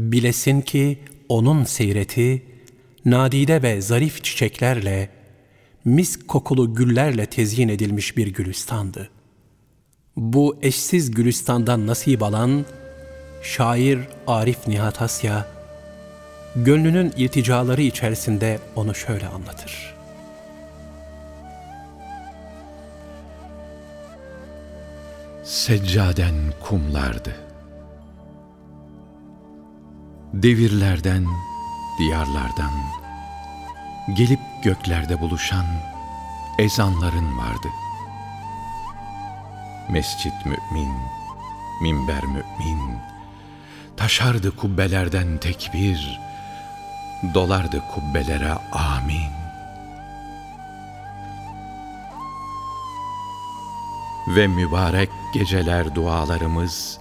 Bilesin ki onun seyreti, nadide ve zarif çiçeklerle, mis kokulu güllerle tezyin edilmiş bir gülistandı. Bu eşsiz gülistandan nasip alan, şair Arif Nihat Asya, gönlünün irticaları içerisinde onu şöyle anlatır. Seccaden kumlardı. Devirlerden, diyarlardan, gelip göklerde buluşan ezanların vardı. Mescit mümin, minber mümin, taşardı kubbelerden tekbir, dolardı kubbelere amin. Ve mübarek geceler dualarımız,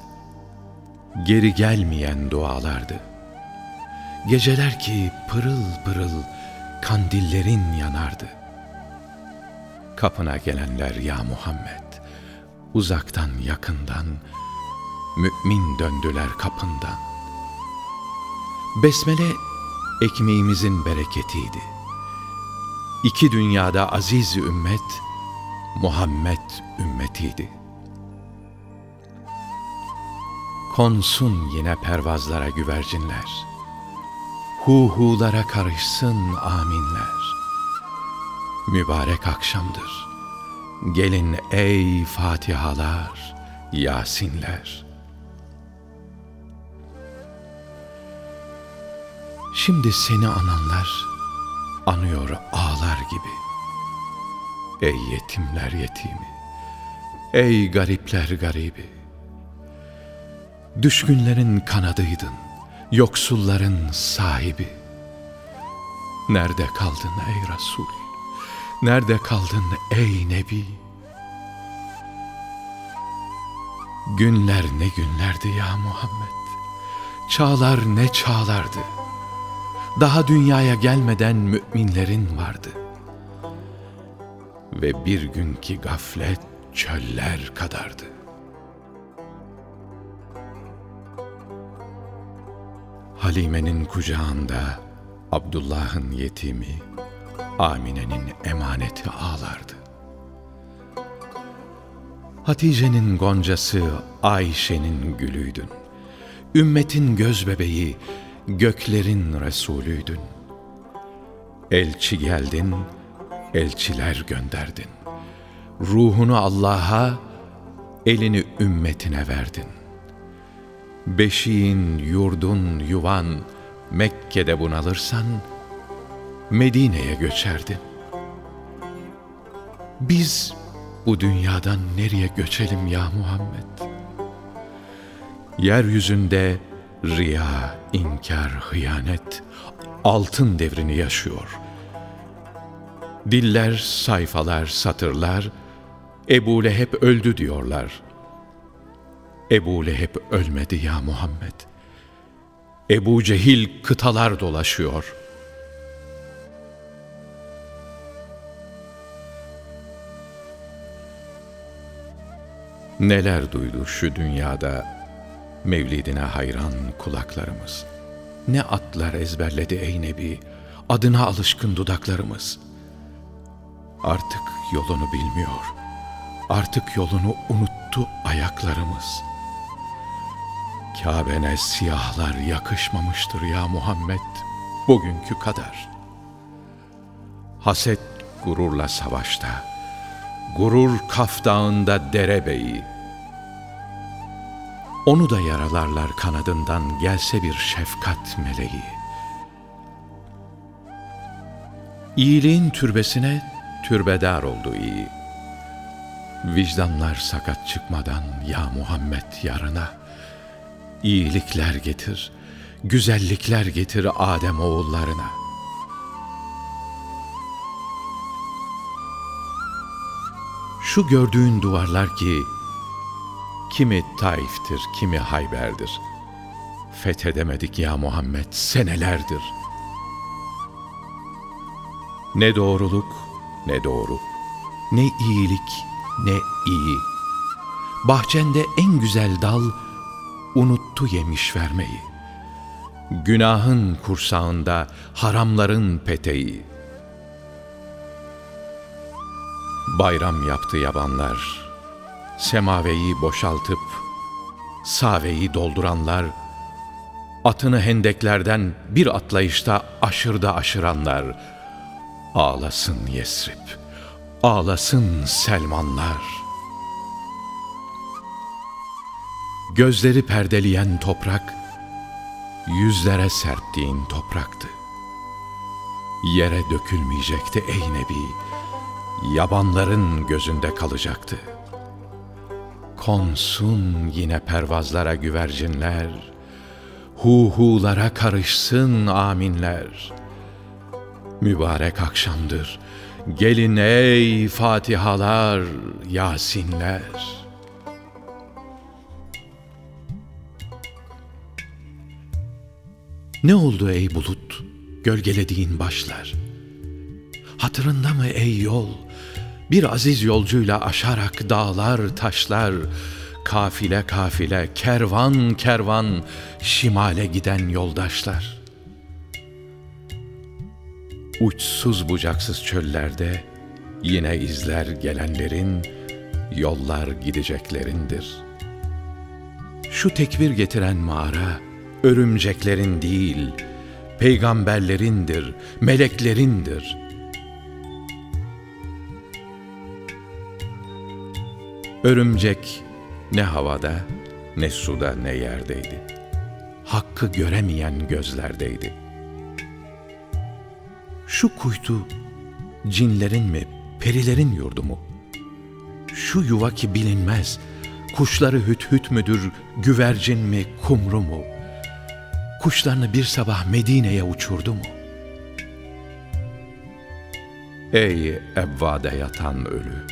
geri gelmeyen dualardı. Geceler ki pırıl pırıl kandillerin yanardı. Kapına gelenler ya Muhammed, uzaktan yakından, mümin döndüler kapından. Besmele ekmeğimizin bereketiydi. İki dünyada aziz ümmet, Muhammed ümmetiydi. Konsun yine pervazlara güvercinler. Hu hulara karışsın aminler. Mübarek akşamdır. Gelin ey Fatihalar, Yasinler. Şimdi seni ananlar anıyor ağlar gibi. Ey yetimler yetimi, ey garipler garibi. Düşkünlerin kanadıydın, yoksulların sahibi. Nerede kaldın ey Resul? Nerede kaldın ey Nebi? Günler ne günlerdi ya Muhammed. Çağlar ne çağlardı. Daha dünyaya gelmeden müminlerin vardı. Ve bir günkü gaflet çöller kadardı. Halime'nin kucağında Abdullah'ın yetimi, Amine'nin emaneti ağlardı. Hatice'nin goncası Ayşe'nin gülüydün. Ümmetin göz bebeği, göklerin Resulüydün. Elçi geldin, elçiler gönderdin. Ruhunu Allah'a, elini ümmetine verdin. Beşiğin, yurdun, yuvan Mekke'de bunalırsan Medine'ye göçerdin. Biz bu dünyadan nereye göçelim ya Muhammed? Yeryüzünde riya, inkar, hıyanet altın devrini yaşıyor. Diller, sayfalar, satırlar Ebu Leheb öldü diyorlar.'' Ebu Leheb ölmedi ya Muhammed. Ebu Cehil kıtalar dolaşıyor. Neler duydu şu dünyada mevlidine hayran kulaklarımız. Ne atlar ezberledi ey Nebi, adına alışkın dudaklarımız. Artık yolunu bilmiyor, artık yolunu unuttu ayaklarımız.'' Kabe'ne siyahlar yakışmamıştır ya Muhammed bugünkü kadar. Haset gururla savaşta, gurur Kaf Dağı'nda derebeyi. Onu da yaralarlar kanadından gelse bir şefkat meleği. İyiliğin türbesine türbedar oldu iyi. Vicdanlar sakat çıkmadan ya Muhammed yarına.'' İyilikler getir, güzellikler getir Adem oğullarına. Şu gördüğün duvarlar ki, kimi Taif'tir, kimi Hayber'dir. Fethedemedik ya Muhammed senelerdir. Ne doğruluk, ne doğru, ne iyilik, ne iyi. Bahçende en güzel dal, unuttu yemiş vermeyi. Günahın kursağında haramların peteği. Bayram yaptı yabanlar, semaveyi boşaltıp, saveyi dolduranlar, atını hendeklerden bir atlayışta aşırda aşıranlar, ağlasın Yesrib, ağlasın Selmanlar. Gözleri perdeleyen toprak, yüzlere serptiğin topraktı. Yere dökülmeyecekti ey Nebi, yabanların gözünde kalacaktı. Konsun yine pervazlara güvercinler, hu hulara karışsın aminler. Mübarek akşamdır, gelin ey Fatihalar, Yasinler.'' Ne oldu ey bulut, gölgelediğin başlar? Hatırında mı ey yol, bir aziz yolcuyla aşarak dağlar, taşlar, kafile kafile, kervan kervan, şimale giden yoldaşlar. Uçsuz bucaksız çöllerde yine izler gelenlerin, yollar gideceklerindir. Şu tekbir getiren mağara, örümceklerin değil, peygamberlerindir, meleklerindir. Örümcek ne havada, ne suda, ne yerdeydi. Hakkı göremeyen gözlerdeydi. Şu kuytu cinlerin mi, perilerin yurdu mu? Şu yuva ki bilinmez, kuşları hüt hüt müdür, güvercin mi, kumru mu?'' Kuşlarını bir sabah Medine'ye uçurdu mu? Ey evvade yatan ölü!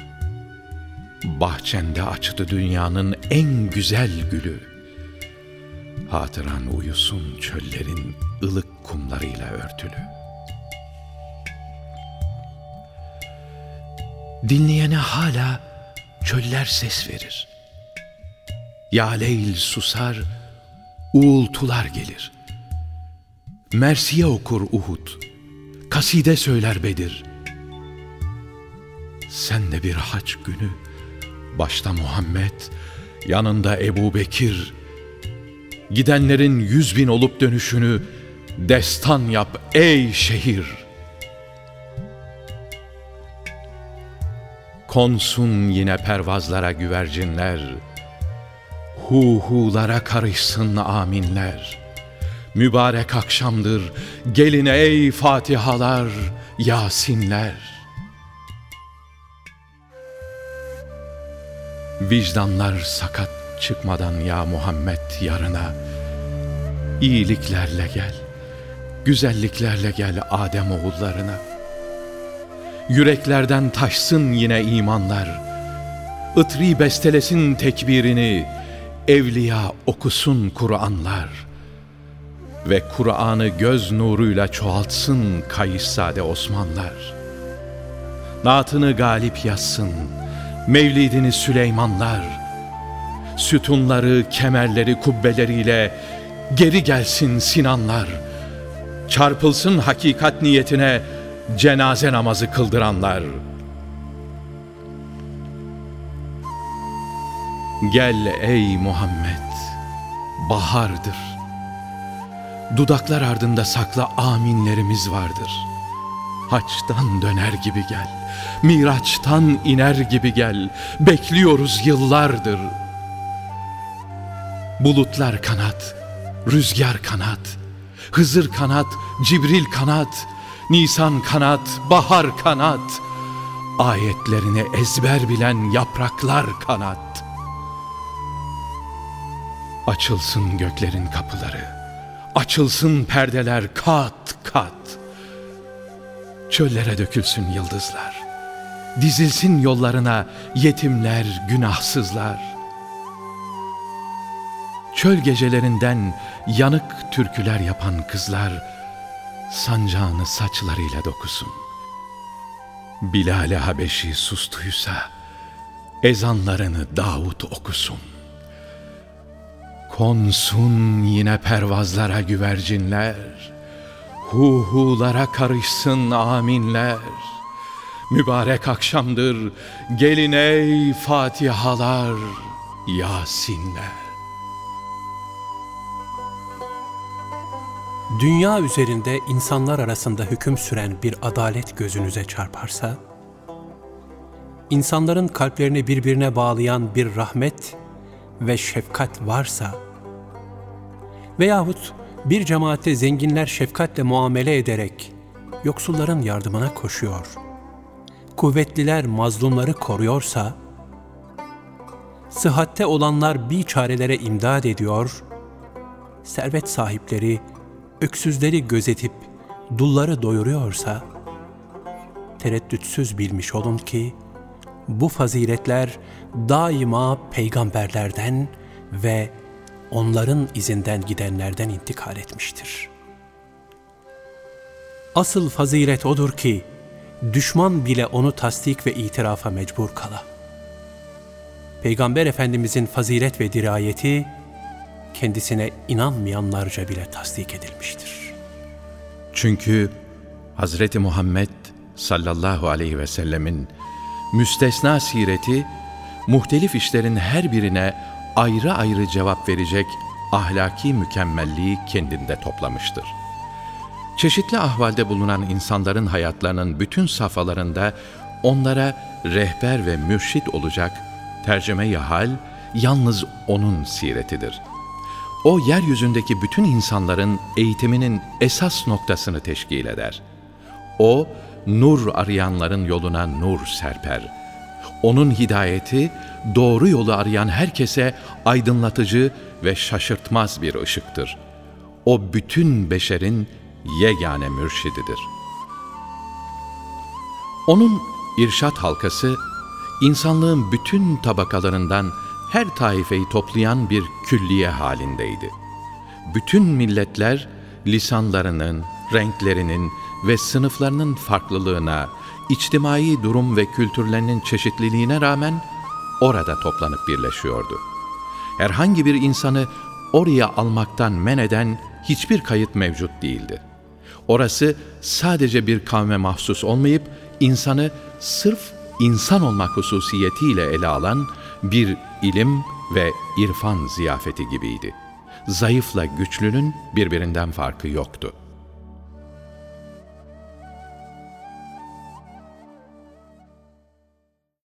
Bahçende açtı dünyanın en güzel gülü. Hatıran uyusun çöllerin ılık kumlarıyla örtülü. Dinleyene hala çöller ses verir. Ya Leyl susar, uğultular gelir. Mersiye okur Uhud, kaside söyler Bedir. Sen de bir haç günü, başta Muhammed, yanında Ebu Bekir, gidenlerin yüz bin olup dönüşünü destan yap ey şehir. Konsun yine pervazlara güvercinler, hu hulara karışsın aminler.'' Mübarek akşamdır, gelin ey Fatihalar, Yasinler. Vicdanlar sakat çıkmadan ya Muhammed yarına, iyiliklerle gel, güzelliklerle gel Adem oğullarına. Yüreklerden taşsın yine imanlar, ıtri bestelesin tekbirini, evliya okusun Kur'anlar.'' Ve Kur'an'ı göz nuruyla çoğaltsın Kayıssade Osmanlar. Naatını galip yazsın, mevlidini Süleymanlar, sütunları, kemerleri, kubbeleriyle geri gelsin Sinanlar, çarpılsın hakikat niyetine cenaze namazı kıldıranlar. Gel ey Muhammed, bahardır.'' Dudaklar ardında sakla aminlerimiz vardır. Haçtan döner gibi gel, Miraç'tan iner gibi gel, bekliyoruz yıllardır. Bulutlar kanat, rüzgar kanat, Hızır kanat, Cibril kanat, Nisan kanat, bahar kanat, ayetlerini ezber bilen yapraklar kanat. Açılsın göklerin kapıları, Açılsın perdeler kat kat. Çöllere dökülsün yıldızlar. Dizilsin yollarına yetimler, günahsızlar. Çöl gecelerinden yanık türküler yapan kızlar sancağını saçlarıyla dokusun. Bilal-i Habeşi sustuysa ezanlarını Davut okusun. Konsun yine pervazlara güvercinler, hu hulara karışsın aminler. Mübarek akşamdır, gelin ey fatihalar, yasinler. Dünya üzerinde insanlar arasında hüküm süren bir adalet gözünüze çarparsa, insanların kalplerini birbirine bağlayan bir rahmet ve şefkat varsa veyahut bir cemaatte zenginler şefkatle muamele ederek yoksulların yardımına koşuyor, kuvvetliler mazlumları koruyorsa, sıhhatte olanlar bir çarelere imdad ediyor, servet sahipleri öksüzleri gözetip dulları doyuruyorsa, tereddütsüz bilmiş olun ki, bu faziletler daima peygamberlerden ve onların izinden gidenlerden intikal etmiştir. Asıl fazilet odur ki, düşman bile onu tasdik ve itirafa mecbur kala. Peygamber Efendimizin fazilet ve dirayeti, kendisine inanmayanlarca bile tasdik edilmiştir. Çünkü Hazreti Muhammed sallallahu aleyhi ve sellemin müstesna sireti, muhtelif işlerin her birine ayrı ayrı cevap verecek ahlaki mükemmelliği kendinde toplamıştır. Çeşitli ahvalde bulunan insanların hayatlarının bütün safhalarında onlara rehber ve mürşit olacak tercüme-i hal yalnız onun siretidir. O yeryüzündeki bütün insanların eğitiminin esas noktasını teşkil eder. O, nur arayanların yoluna nur serper. Onun hidayeti, doğru yolu arayan herkese aydınlatıcı ve şaşırtmaz bir ışıktır. O bütün beşerin yegane mürşididir. Onun irşat halkası, insanlığın bütün tabakalarından her taifeyi toplayan bir külliye halindeydi. Bütün milletler lisanlarının, renklerinin ve sınıflarının farklılığına, içtimai durum ve kültürlerinin çeşitliliğine rağmen orada toplanıp birleşiyordu. Herhangi bir insanı oraya almaktan men eden hiçbir kayıt mevcut değildi. Orası sadece bir kavme mahsus olmayıp insanı sırf insan olmak hususiyetiyle ele alan bir ilim ve irfan ziyafeti gibiydi. Zayıfla güçlünün birbirinden farkı yoktu.''